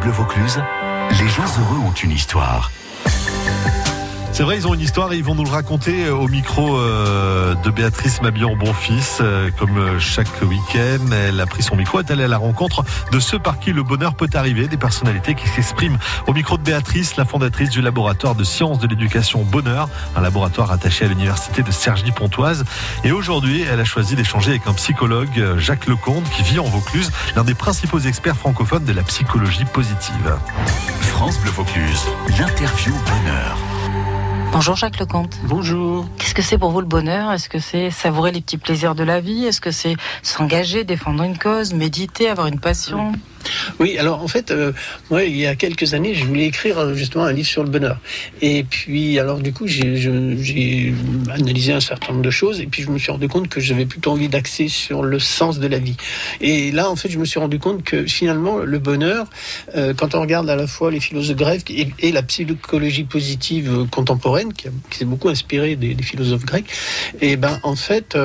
Bleu Vaucluse, les gens heureux ont une histoire. C'est vrai, ils ont une histoire et ils vont nous le raconter euh, au micro euh, de Béatrice Mabillon Bonfils. Euh, comme chaque week-end, elle a pris son micro, est allée à la rencontre de ceux par qui le bonheur peut arriver, des personnalités qui s'expriment au micro de Béatrice, la fondatrice du laboratoire de sciences de l'éducation Bonheur, un laboratoire attaché à l'université de Cergy-Pontoise. Et aujourd'hui, elle a choisi d'échanger avec un psychologue, Jacques Lecomte, qui vit en Vaucluse, l'un des principaux experts francophones de la psychologie positive. France Bleu Vaucluse, l'interview Bonheur. Bonjour Jacques Lecomte. Bonjour. Qu'est-ce que c'est pour vous le bonheur? Est-ce que c'est savourer les petits plaisirs de la vie? Est-ce que c'est s'engager, défendre une cause, méditer, avoir une passion? Oui, alors en fait, euh, moi, il y a quelques années, je voulais écrire euh, justement un livre sur le bonheur. Et puis, alors du coup, j'ai analysé un certain nombre de choses et puis je me suis rendu compte que j'avais plutôt envie d'axer sur le sens de la vie. Et là, en fait, je me suis rendu compte que finalement, le bonheur, euh, quand on regarde à la fois les philosophes grecs et, la psychologie positive contemporaine, qui, s'est beaucoup inspirée des, philosophes grecs, et eh ben en fait,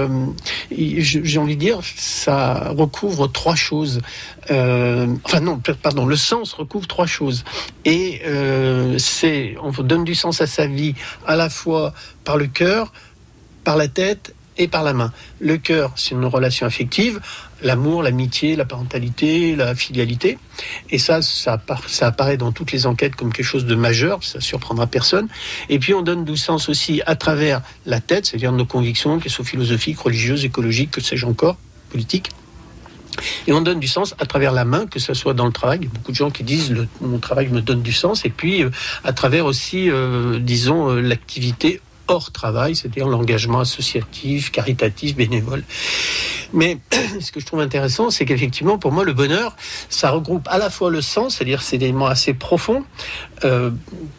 j'ai envie de dire, ça recouvre trois choses. Euh, enfin non, pardon, le sens recouvre trois choses. Et euh, c'est, on donne du sens à sa vie à la fois par le cœur, par la tête et par la main. Le cœur, c'est une relation affective, l'amour, l'amitié, la parentalité, la filialité. Et ça, ça, apparaît dans toutes les enquêtes comme quelque chose de majeur, ça surprendra personne. Et puis on donne du sens aussi à travers la tête, c'est-à-dire nos convictions, qu'elles soient philosophiques, religieuses, écologiques, que sais-je encore, politiques. Et on donne du sens à travers la main, que ce soit dans le travail. Beaucoup de gens qui disent le, mon travail me donne du sens. Et puis euh, à travers aussi, euh, disons, euh, l'activité hors travail, c'est-à-dire l'engagement associatif, caritatif, bénévole. Mais ce que je trouve intéressant, c'est qu'effectivement, pour moi, le bonheur, ça regroupe à la fois le sens, c'est-à-dire c'est des éléments assez profonds, euh,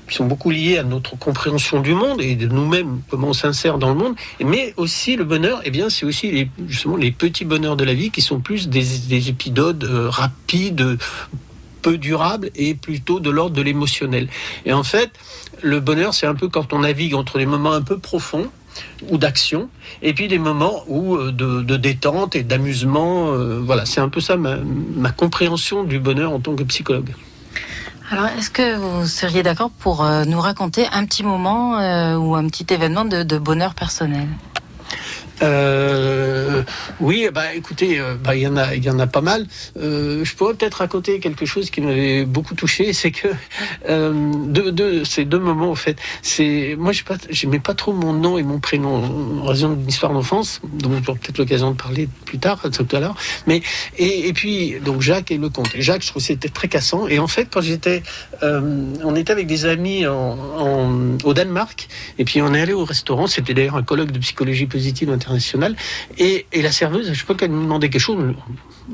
qui sont beaucoup liés à notre compréhension du monde et de nous-mêmes, comment on s'insère dans le monde, mais aussi le bonheur, eh bien, c'est aussi les, justement les petits bonheurs de la vie qui sont plus des, épisodes euh, rapides, peu durables et plutôt de l'ordre de l'émotionnel. Et en fait, le bonheur, c'est un peu quand on navigue entre des moments un peu profonds ou d'action, et puis des moments où euh, de, détente et d'amusement. Euh, voilà, c'est un peu ça ma, compréhension du bonheur en tant que psychologue. Alors, est-ce que vous seriez d'accord pour euh, nous raconter un petit moment ou un petit événement de bonheur personnel? Euh, oui, bah écoutez, euh, bah il y en a, il y en a pas mal. Euh, je pourrais peut-être raconter quelque chose qui m'avait beaucoup touché, c'est que euh, deux, deux, ces deux moments en fait, c'est moi je pas, j'aimais pas trop mon nom et mon prénom en raison d'une histoire d'enfance, dont j'aurai peut-être l'occasion de parler plus tard, tout à l'heure. Mais et, puis donc Jacques et le comte. Jacques, je trouve c'était très cassant. Et en fait, quand j'étais, euh, on était avec des amis en, en, au Danemark, et puis on est allé au restaurant. C'était d'ailleurs un colloque de psychologie positive et, la serveuse, je sais qu'elle nous demandait quelque chose,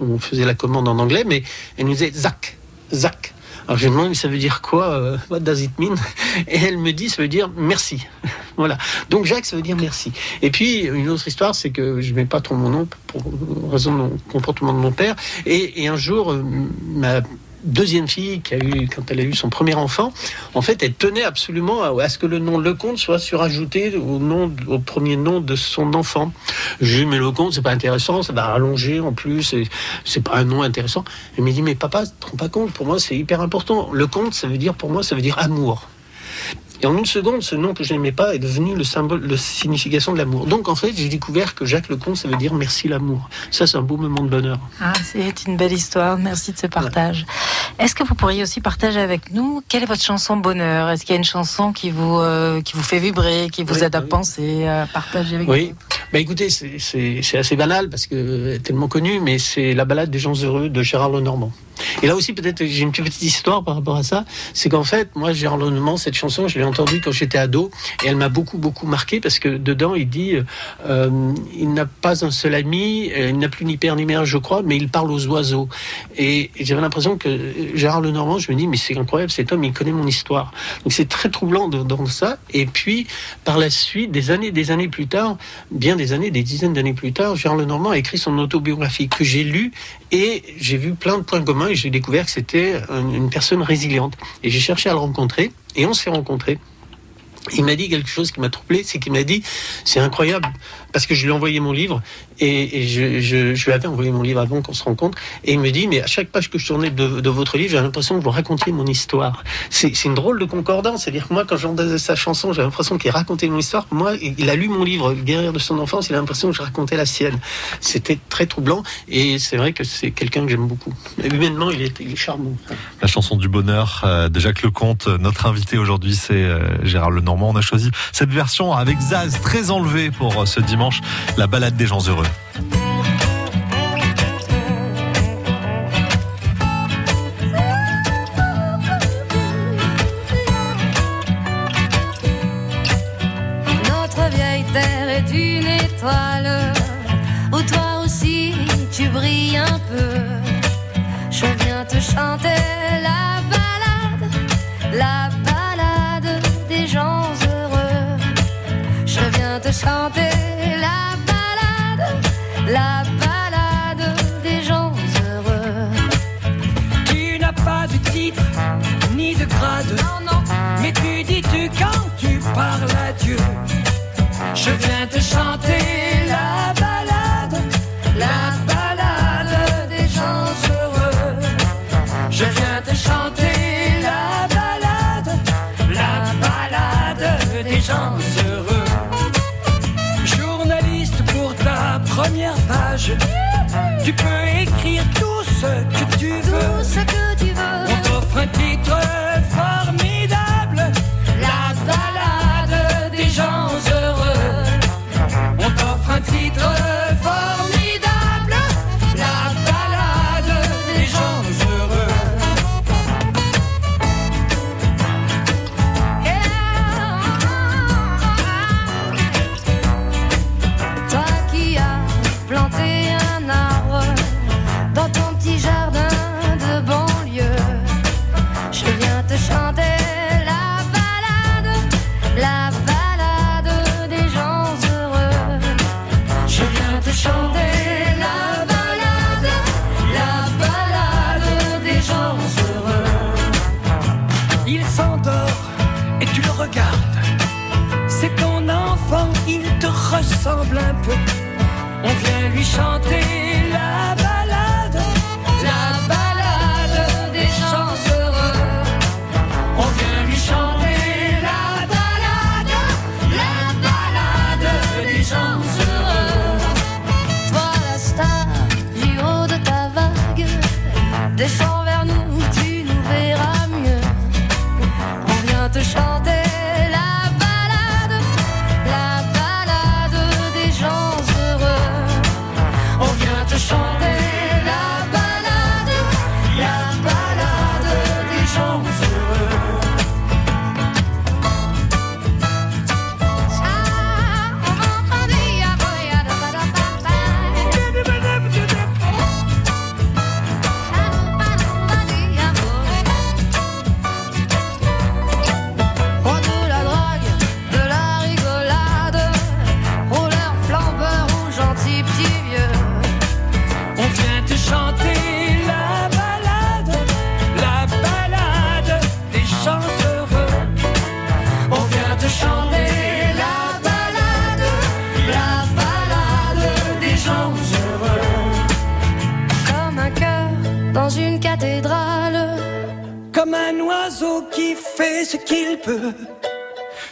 on faisait la commande en anglais, mais elle nous disait Zach, Zach. Alors je lui demande, ça veut dire quoi euh, What does it mean? Et elle me dit, ça veut dire merci. voilà. Donc Jacques, ça veut dire merci. Et puis une autre histoire, c'est que je ne mets pas trop mon nom pour raison du comportement de mon père. Et, et un jour, euh, ma deuxième fille qui a eu, quand elle a eu son premier enfant, en fait, elle tenait absolument à, ce que le nom Lecomte soit surajouté au nom, au premier nom de son enfant. J'ai dit, mais Lecomte, c'est pas intéressant, ça va rallonger en plus, c'est pas un nom intéressant. Elle m'a dit, mais papa, te rends pas compte, pour moi, c'est hyper important. Lecomte, ça veut dire, pour moi, ça veut dire amour. Et en une seconde, ce nom que je n'aimais pas est devenu le symbole, la signification de l'amour. Donc en fait, j'ai découvert que Jacques Lecomte, ça veut dire merci l'amour. Ça, c'est un beau moment de bonheur. Ah, c'est une belle histoire. Merci de ce partage. Est-ce que vous pourriez aussi partager avec nous quelle est votre chanson bonheur? Est-ce qu'il y a une chanson qui vous euh, qui vous fait vibrer, qui vous aide à penser, à partager avec oui. Bah écoutez, c'est assez banal parce que tellement connu, mais c'est la balade des gens heureux de Gérard Lenormand. Et là aussi, peut-être, j'ai une petite histoire par rapport à ça. C'est qu'en fait, moi, Gérard Lenormand, cette chanson, je l'ai entendue quand j'étais ado, et elle m'a beaucoup, beaucoup marqué parce que dedans, il dit, euh, il n'a pas un seul ami, euh, il n'a plus ni père ni mère, je crois, mais il parle aux oiseaux. Et, j'avais l'impression que Gérard Lenormand, je me dis, mais c'est incroyable, cet homme, il connaît mon histoire. Donc c'est très troublant dans ça. Et puis, par la suite, des années, des années plus tard, bien des années, des dizaines d'années plus tard, Gérard Lenormand a écrit son autobiographie que j'ai lue et j'ai vu plein de points communs et j'ai découvert que c'était une personne résiliente. Et j'ai cherché à le rencontrer et on s'est rencontrés. Il m'a dit quelque chose qui m'a troublé, c'est qu'il m'a dit, c'est incroyable, parce que je lui ai envoyé mon livre, et, je, lui avais envoyé mon livre avant qu'on se rencontre, et il me dit, mais à chaque page que je tournais de, votre livre, j'ai l'impression que vous racontiez mon histoire. C'est une drôle de concordance, c'est-à-dire que moi, quand j'entendais sa chanson, j'ai l'impression qu'il racontait mon histoire. Moi, il a lu mon livre, Guerrière de son enfance, il a l'impression que je racontais la sienne. C'était très troublant, et c'est vrai que c'est quelqu'un que j'aime beaucoup. Humainement, il est, charmant. La chanson du bonheur euh, de Jacques Lecomte, notre invité aujourd'hui, c'est euh, Gérard On a choisi cette version avec Zaz, très enlevée pour euh, ce dimanche, la balade des gens heureux. Notre vieille terre est une étoile où toi aussi tu brilles un peu. Je viens te chanter la balade, la balade chanter la balade, la balade des gens heureux. Tu n'as pas de titre ni de grade, non, non. mais tu dis tu quand tu parles à Dieu. Je viens te chanter page, tu peux écrire tout ce que tu veux. Tout ce que tu veux. On t'offre un titre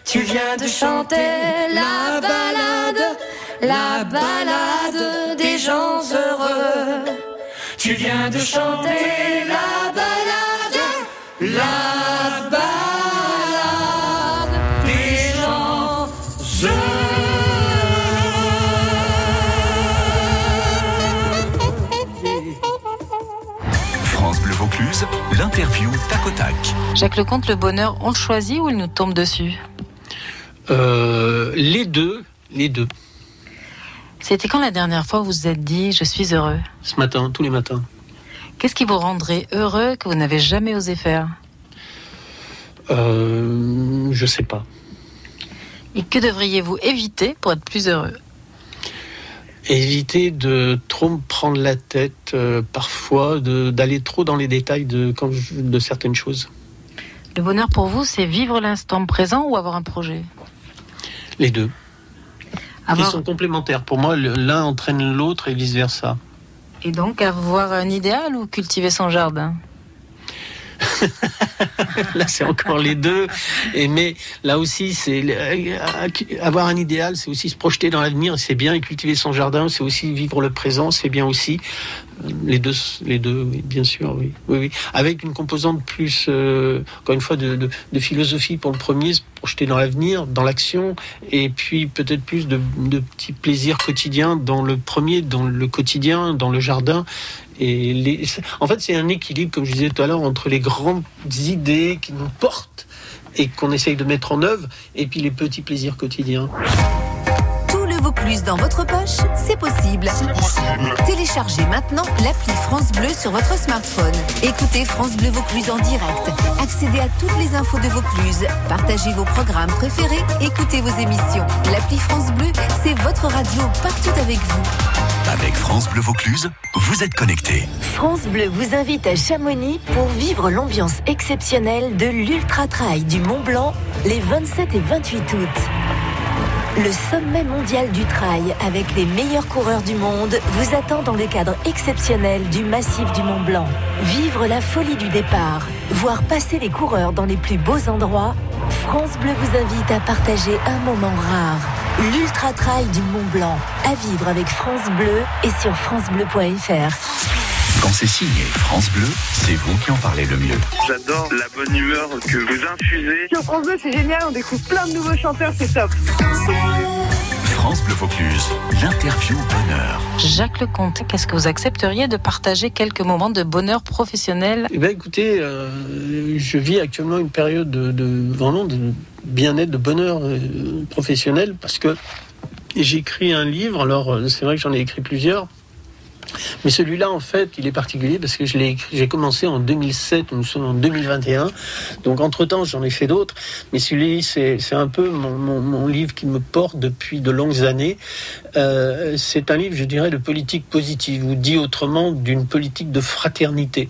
Tu viens de chanter la balade, la balade des gens heureux. Tu viens de chanter la balade, la L'interview tac au tac. Jacques Lecomte, le bonheur, on le choisit ou il nous tombe dessus Euh, les deux, les deux. C'était quand la dernière fois vous vous êtes dit je suis heureux Ce matin, tous les matins. Qu'est-ce qui vous rendrait heureux que vous n'avez jamais osé faire Euh, je sais pas. Et que devriez-vous éviter pour être plus heureux Éviter de trop me prendre la tête, euh, parfois, d'aller trop dans les détails de, quand je- de certaines choses. Le bonheur pour vous, c'est vivre l'instant présent ou avoir un projet? Les deux. avoir... Ils sont complémentaires. Pour moi, l'un entraîne l'autre et vice-versa. Et donc avoir un idéal ou cultiver son jardin? Là, c'est encore les deux. Et mais là aussi, c'est euh, avoir un idéal, c'est aussi se projeter dans l'avenir, c'est bien. Et cultiver son jardin, c'est aussi vivre le présent, c'est bien aussi. Les deux, les deux, bien sûr, oui, oui, oui. Avec une composante plus, euh, encore une fois, de, philosophie pour le premier, se projeter dans l'avenir, dans l'action, et puis peut-être plus de petits plaisirs quotidiens dans le premier, dans le quotidien, dans le jardin. En fait, c'est un équilibre, comme je disais tout à l'heure, entre les grandes idées qui nous portent et qu'on essaye de mettre en œuvre, et puis les petits plaisirs quotidiens. Vaucluse dans votre poche, c'est possible. Téléchargez maintenant l'appli France Bleu sur votre smartphone. Écoutez France Bleu Vaucluse en direct. Accédez à toutes les infos de Vaucluse. Partagez vos programmes préférés. Écoutez vos émissions. L'appli France Bleu, c'est votre radio partout avec vous. Avec France Bleu Vaucluse, vous êtes connectés. France Bleu vous invite à Chamonix pour vivre l'ambiance exceptionnelle de l'Ultra Trail du Mont Blanc les 27 et 28 août. Le sommet mondial du trail avec les meilleurs coureurs du monde vous attend dans le cadre exceptionnel du massif du Mont Blanc. Vivre la folie du départ, voir passer les coureurs dans les plus beaux endroits, France Bleu vous invite à partager un moment rare. L'Ultra Trail du Mont Blanc, à vivre avec France Bleu et sur francebleu.fr. Quand c'est signé France Bleu, c'est vous qui en parlez le mieux. J'adore la bonne humeur que vous infusez. Sur France Bleu, c'est génial, on découvre plein de nouveaux chanteurs, c'est top. France Bleu Vaucluse, l'interview bonheur. Jacques Lecomte, qu'est-ce que vous accepteriez de partager quelques moments de bonheur professionnel? Eh bien, écoutez, euh, je vis actuellement une période de, de vraiment de bien-être, de bonheur euh, professionnel parce que j'ai écrit un livre. Alors, euh, c'est vrai que j'en ai écrit plusieurs. Mais celui-là, en fait, il est particulier parce que je l'ai j'ai commencé en 2007, nous sommes en 2021. Donc, entre-temps, j'en ai fait d'autres. Mais celui-là, c'est c'est un peu mon, mon- livre qui me porte depuis de longues années. Euh, c'est un livre, je dirais, de politique positive, ou dit autrement, d'une politique de fraternité.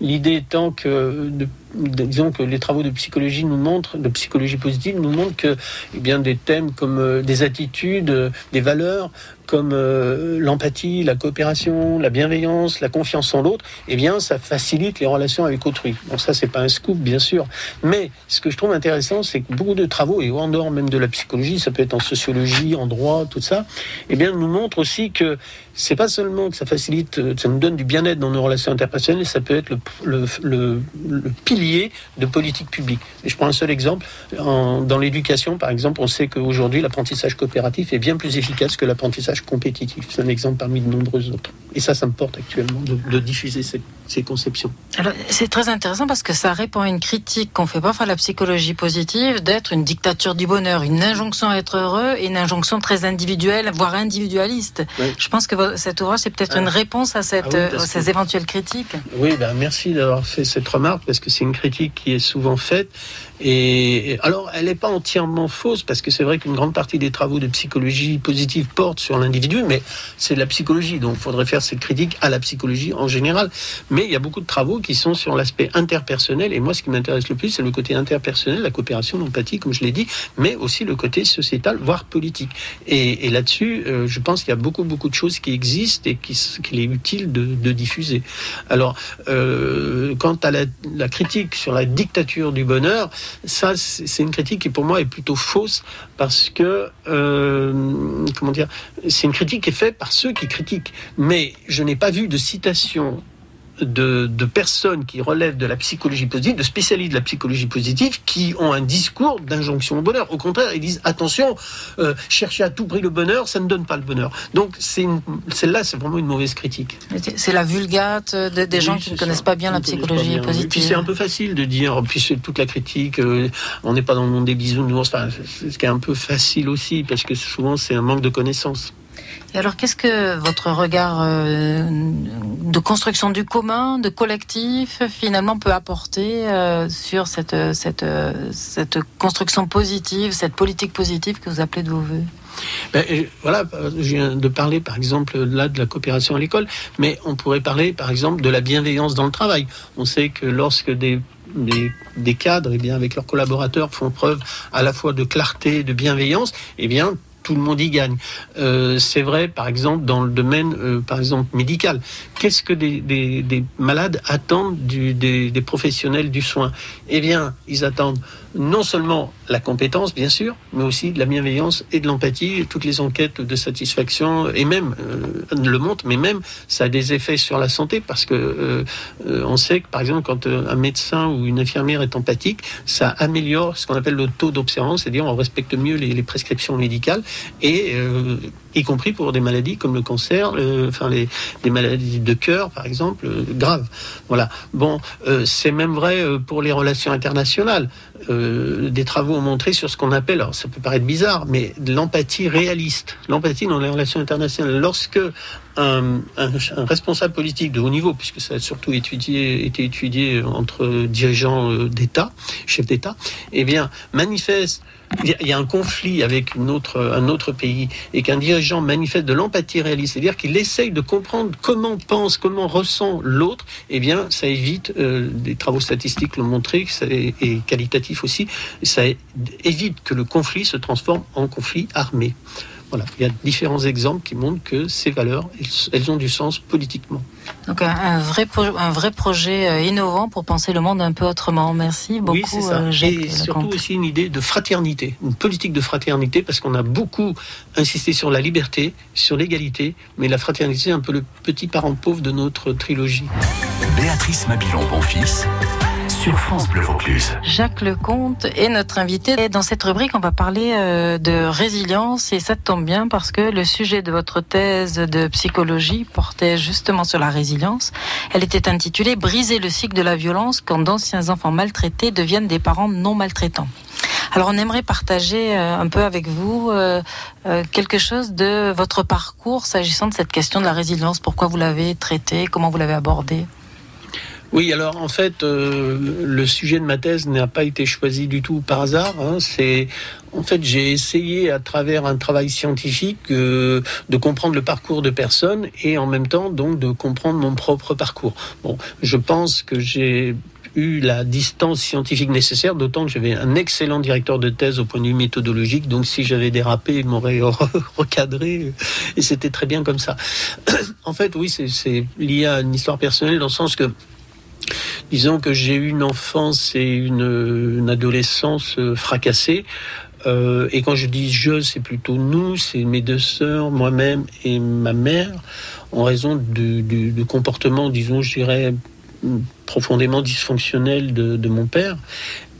L'idée étant que, disons que les travaux de psychologie nous montrent, de psychologie positive nous montrent que, eh bien, des thèmes comme euh, des attitudes, euh, des valeurs, comme euh, l'empathie, la coopération, la bienveillance, la confiance en l'autre, eh bien, ça facilite les relations avec autrui. Bon, ça, c'est pas un scoop, bien sûr. Mais ce que je trouve intéressant, c'est que beaucoup de travaux, et en dehors même de la psychologie, ça peut être en sociologie, en droit, tout ça, eh bien, nous montre aussi que c'est pas seulement que ça facilite, euh, ça nous donne du bien-être dans nos relations interpersonnelles, ça peut être le, le, le- le pilier de politique publique. Et je prends un seul exemple. En- dans l'éducation, par exemple, on sait qu'aujourd'hui, l'apprentissage coopératif est bien plus efficace que l'apprentissage compétitif. C'est un exemple parmi de nombreux autres. Et ça, ça me porte actuellement de, de diffuser ces, ces conceptions. Alors, c'est très intéressant parce que ça répond à une critique qu'on fait parfois à la psychologie positive d'être une dictature du bonheur, une injonction à être heureux et une injonction très individuelle, voire individualiste. Oui. Je pense que vo- cet ouvrage, c'est peut-être Ah. une réponse à cette, Ah oui, euh, ces que- éventuelles critiques. Oui, ben merci d'avoir fait cette remarque parce que c'est une critique qui est souvent faite. Et alors, elle n'est pas entièrement fausse parce que c'est vrai qu'une grande partie des travaux de psychologie positive portent sur l'individu, mais c'est de la psychologie, donc il faudrait faire cette critique à la psychologie en général. Mais il y a beaucoup de travaux qui sont sur l'aspect interpersonnel. Et moi, ce qui m'intéresse le plus, c'est le côté interpersonnel, la coopération, l'empathie, comme je l'ai dit, mais aussi le côté sociétal, voire politique. Et, et là-dessus, euh, je pense qu'il y a beaucoup, beaucoup de choses qui existent et qu'il est utile de, de diffuser. Alors, euh, quant à la, la critique sur la dictature du bonheur, ça, c'est une critique qui pour moi est plutôt fausse parce que, euh, comment dire, c'est une critique qui est faite par ceux qui critiquent. Mais je n'ai pas vu de citation de, de personnes qui relèvent de la psychologie positive, de spécialistes de la psychologie positive, qui ont un discours d'injonction au bonheur. Au contraire, ils disent attention, euh, chercher à tout prix le bonheur, ça ne donne pas le bonheur. Donc, celle-là, c'est vraiment une mauvaise critique. C'est la vulgate de- des Oui, gens qui ne ça. connaissent pas bien la psychologie bien. Et Puis positive. c'est un peu facile de dire, puis c'est toute la critique, euh, on n'est pas dans le monde des bisounours, enfin, c'est ce qui est un peu facile aussi, parce que souvent c'est un manque de connaissances. Et alors, qu'est-ce que votre regard euh, de construction du commun, de collectif, finalement peut apporter euh, sur cette, cette, construction positive, cette politique positive que vous appelez de vos voeux? Ben, et voilà, je viens de parler par exemple là de la coopération à l'école, mais on pourrait parler par exemple de la bienveillance dans le travail. On sait que lorsque des des, cadres, et bien avec leurs collaborateurs, font preuve à la fois de clarté, de bienveillance, et bien tout le monde y gagne. Euh, c'est vrai, par exemple, dans le domaine, euh, par exemple, médical. Qu'est-ce que des, des- des malades attendent du- des, des professionnels du soin? Eh bien, ils attendent non seulement la compétence, bien sûr, mais aussi de la bienveillance et de l'empathie. Toutes les enquêtes de satisfaction, et même, euh, le montrent, mais même, ça a des effets sur la santé, parce que euh, euh, on sait que, par exemple, quand euh, un médecin ou une infirmière est empathique, ça améliore ce qu'on appelle le taux d'observance, c'est-à-dire on respecte mieux les, les prescriptions médicales, et euh, y compris pour des maladies comme le cancer, enfin les, les maladies de cœur, par exemple, euh, graves. Voilà. Bon, euh, c'est même vrai euh, pour les relations internationales. Des travaux ont montré sur ce qu'on appelle, alors ça peut paraître bizarre, mais l'empathie réaliste. L'empathie dans les relations internationales. Lorsque un, responsable politique de haut niveau, puisque ça a surtout été étudié entre dirigeants d'État, chefs d'État, eh bien, manifeste il y a- un conflit avec un autre pays et qu'un dirigeant manifeste de l'empathie réaliste, c'est-à-dire qu'il essaye de comprendre comment pense, comment ressent l'autre, eh bien, ça évite, euh, des travaux statistiques l'ont montré, est- et qualitatifs aussi, ça évite que le conflit se transforme en conflit armé. Voilà, il y a différents exemples qui montrent que ces valeurs, elles, elles ont du sens politiquement. Donc un, un vrai, un vrai projet euh, innovant pour penser le monde un peu autrement. Merci beaucoup, oui, ça. euh, Jacques Et surtout aussi une idée de fraternité, une politique de fraternité, parce qu'on a beaucoup insisté sur la liberté, sur l'égalité, mais la fraternité, c'est un peu le petit parent pauvre de notre trilogie. Béatrice Mabillon-Bonfils sur France Bleu Vaucluse. Jacques Lecomte est notre invité. Dans cette rubrique, on va parler euh, de résilience et ça tombe bien parce que le sujet de votre thèse de psychologie portait justement sur la résilience. Elle était intitulée Briser le cycle de la violence quand d'anciens enfants maltraités deviennent des parents non maltraitants. Alors on aimerait partager euh, un peu avec vous euh, quelque chose de votre parcours s'agissant de cette question de la résilience. Pourquoi vous l'avez traitée? Comment vous l'avez abordée? Oui, alors en fait, euh, le sujet de ma thèse n'a pas été choisi du tout par hasard. hein. C'est en fait, j'ai essayé à travers un travail scientifique euh, de comprendre le parcours de personnes et en même temps donc de comprendre mon propre parcours. Bon, je pense que j'ai eu la distance scientifique nécessaire, d'autant que j'avais un excellent directeur de thèse au point de vue méthodologique, donc si j'avais dérapé, il m'aurait recadré, et c'était très bien comme ça. en fait, oui, c'est- lié à une histoire personnelle, dans le sens que Disons que j'ai eu une enfance et une, adolescence euh, fracassée. Euh, et quand je dis je, c'est plutôt nous, c'est mes deux sœurs, moi-même et ma mère, en raison du, comportement, disons, je dirais, profondément dysfonctionnel de, mon père.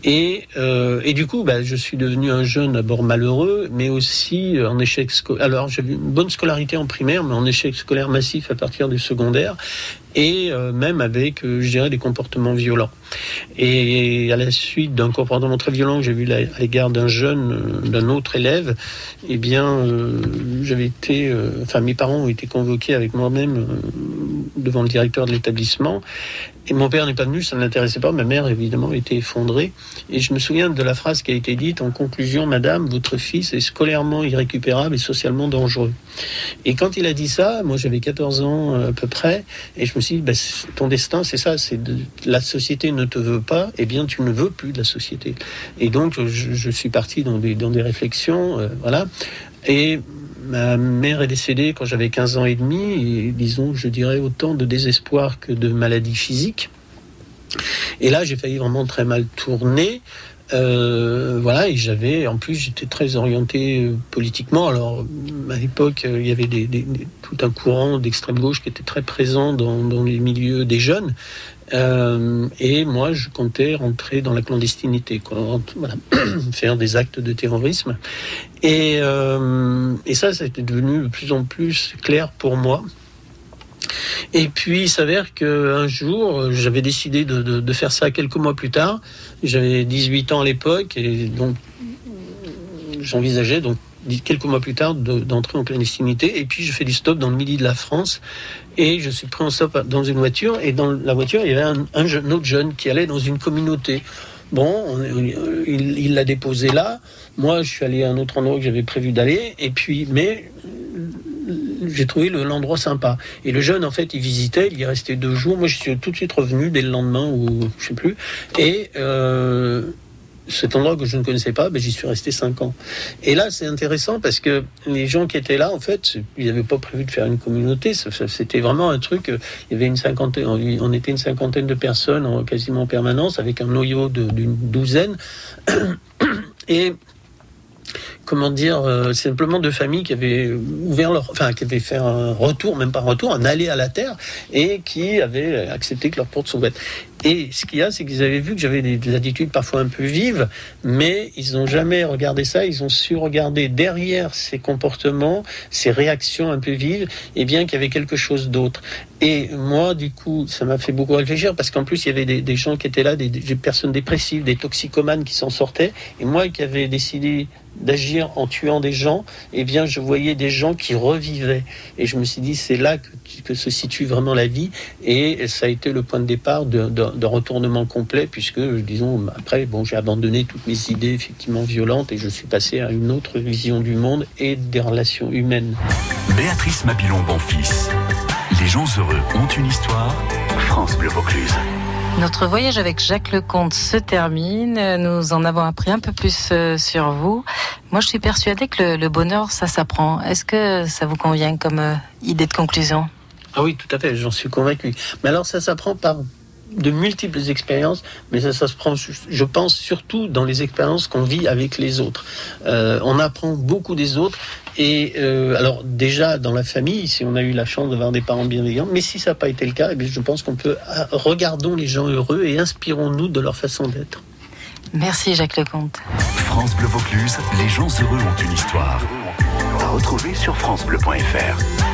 Et, euh, du coup, bah, je suis devenu un jeune d'abord malheureux, mais aussi en échec scolaire. Alors, j'avais une bonne scolarité en primaire, mais en échec scolaire massif à partir du secondaire, et euh, même avec, euh, je dirais, des comportements violents. Et à la suite d'un comportement très violent que j'ai vu à l'égard d'un jeune, euh, d'un autre élève, eh bien, j'avais été, enfin, mes parents ont été convoqués avec moi-même devant le directeur de l'établissement. Et mon père n'est pas venu, ça ne l'intéressait pas. Ma mère, évidemment, était effondrée. Et je me souviens de la phrase qui a été dite en conclusion Madame, votre fils est scolairement irrécupérable et socialement dangereux. Et quand il a dit ça, moi j'avais 14 ans à peu près, et je me c'est- ton destin, c'est ça, c'est de, la société ne te veut pas, et bien tu ne veux plus de la société. Et donc je, je suis parti dans des, dans des réflexions, euh, voilà. Et ma mère est décédée quand j'avais 15 ans et demi, et disons, je dirais autant de désespoir que de maladie physique. Et là, j'ai failli vraiment très mal tourner. Euh, voilà, et j'avais, en plus, j'étais très orienté euh, politiquement. Alors, à l'époque, euh, il y avait tout un courant d'extrême gauche qui était très présent dans, dans les milieux des jeunes. Et moi, je comptais rentrer dans la clandestinité, faire des actes de terrorisme. Et, et ça, c'était devenu de plus en plus clair pour moi. Et puis, il s'avère qu'un jour, j'avais décidé de, faire ça quelques mois plus tard. J'avais 18 ans à l'époque, et donc j'envisageais donc quelques mois plus tard de- d'entrer en clandestinité. Et puis, je fais du stop dans le midi de la France, et je suis pris en stop dans une voiture, et dans la voiture, il y avait un, un autre jeune qui allait dans une communauté. Bon, on- on- il l'a déposé là. Moi, je suis allé à un autre endroit que j'avais prévu d'aller. Et puis, mais j'ai trouvé le- l'endroit sympa. Et le jeune, en fait, il visitait, il y est resté deux jours. Moi, je suis tout de suite revenu dès le lendemain ou je sais plus. Et euh, cet endroit que je ne connaissais pas, ben, j'y suis resté cinq ans. Et là, c'est intéressant parce que les gens qui étaient là, en fait, ils n'avaient pas prévu de faire une communauté. C'était vraiment un truc. euh, Il y avait une cinquantaine, on était une cinquantaine de personnes en quasiment en permanence, avec un noyau d'une douzaine. Et comment dire, euh, simplement deux familles qui avaient ouvert leur, enfin, qui avaient fait un retour, même pas un retour, un aller à la terre, et qui avaient accepté que leurs portes sont ouvertes. Et ce qu'il y a, c'est qu'ils avaient vu que j'avais des, des attitudes parfois un peu vives, mais ils n'ont jamais regardé ça. Ils ont su regarder derrière ces comportements, ces réactions un peu vives, et bien qu'il y avait quelque chose d'autre. Et moi, du coup, ça m'a fait beaucoup réfléchir parce qu'en plus, il y avait des, des gens qui étaient là, des, des personnes dépressives, des toxicomanes qui s'en sortaient. Et moi, qui avais décidé d'agir en tuant des gens, eh bien, je voyais des gens qui revivaient. Et je me suis dit, c'est là que, se situe vraiment la vie. Et ça a été le point de départ d'un retournement complet, puisque, disons, après, bon, j'ai abandonné toutes mes idées effectivement violentes et je suis passé à une autre vision du monde et des relations humaines. Béatrice Mabilon Bonfils. Les gens heureux ont une histoire. France Bleu Vaucluse. Notre voyage avec Jacques Lecomte se termine. Nous en avons appris un peu plus euh, sur vous. Moi, je suis persuadée que le, bonheur, ça s'apprend. Est-ce que ça vous convient comme euh, idée de conclusion? Ah oui, tout à fait, j'en suis convaincu. Mais alors ça s'apprend par de multiples expériences, mais ça, ça se prend, je pense, surtout dans les expériences qu'on vit avec les autres. Euh, on apprend beaucoup des autres. Et euh, alors déjà dans la famille, si on a eu la chance d'avoir des parents bienveillants, mais si ça n'a pas été le cas, eh bien, je pense qu'on peut ah, regardons les gens heureux et inspirons-nous de leur façon d'être. Merci Jacques Lecomte. France Bleu Vaucluse, les gens heureux ont une histoire. À retrouver sur FranceBleu.fr.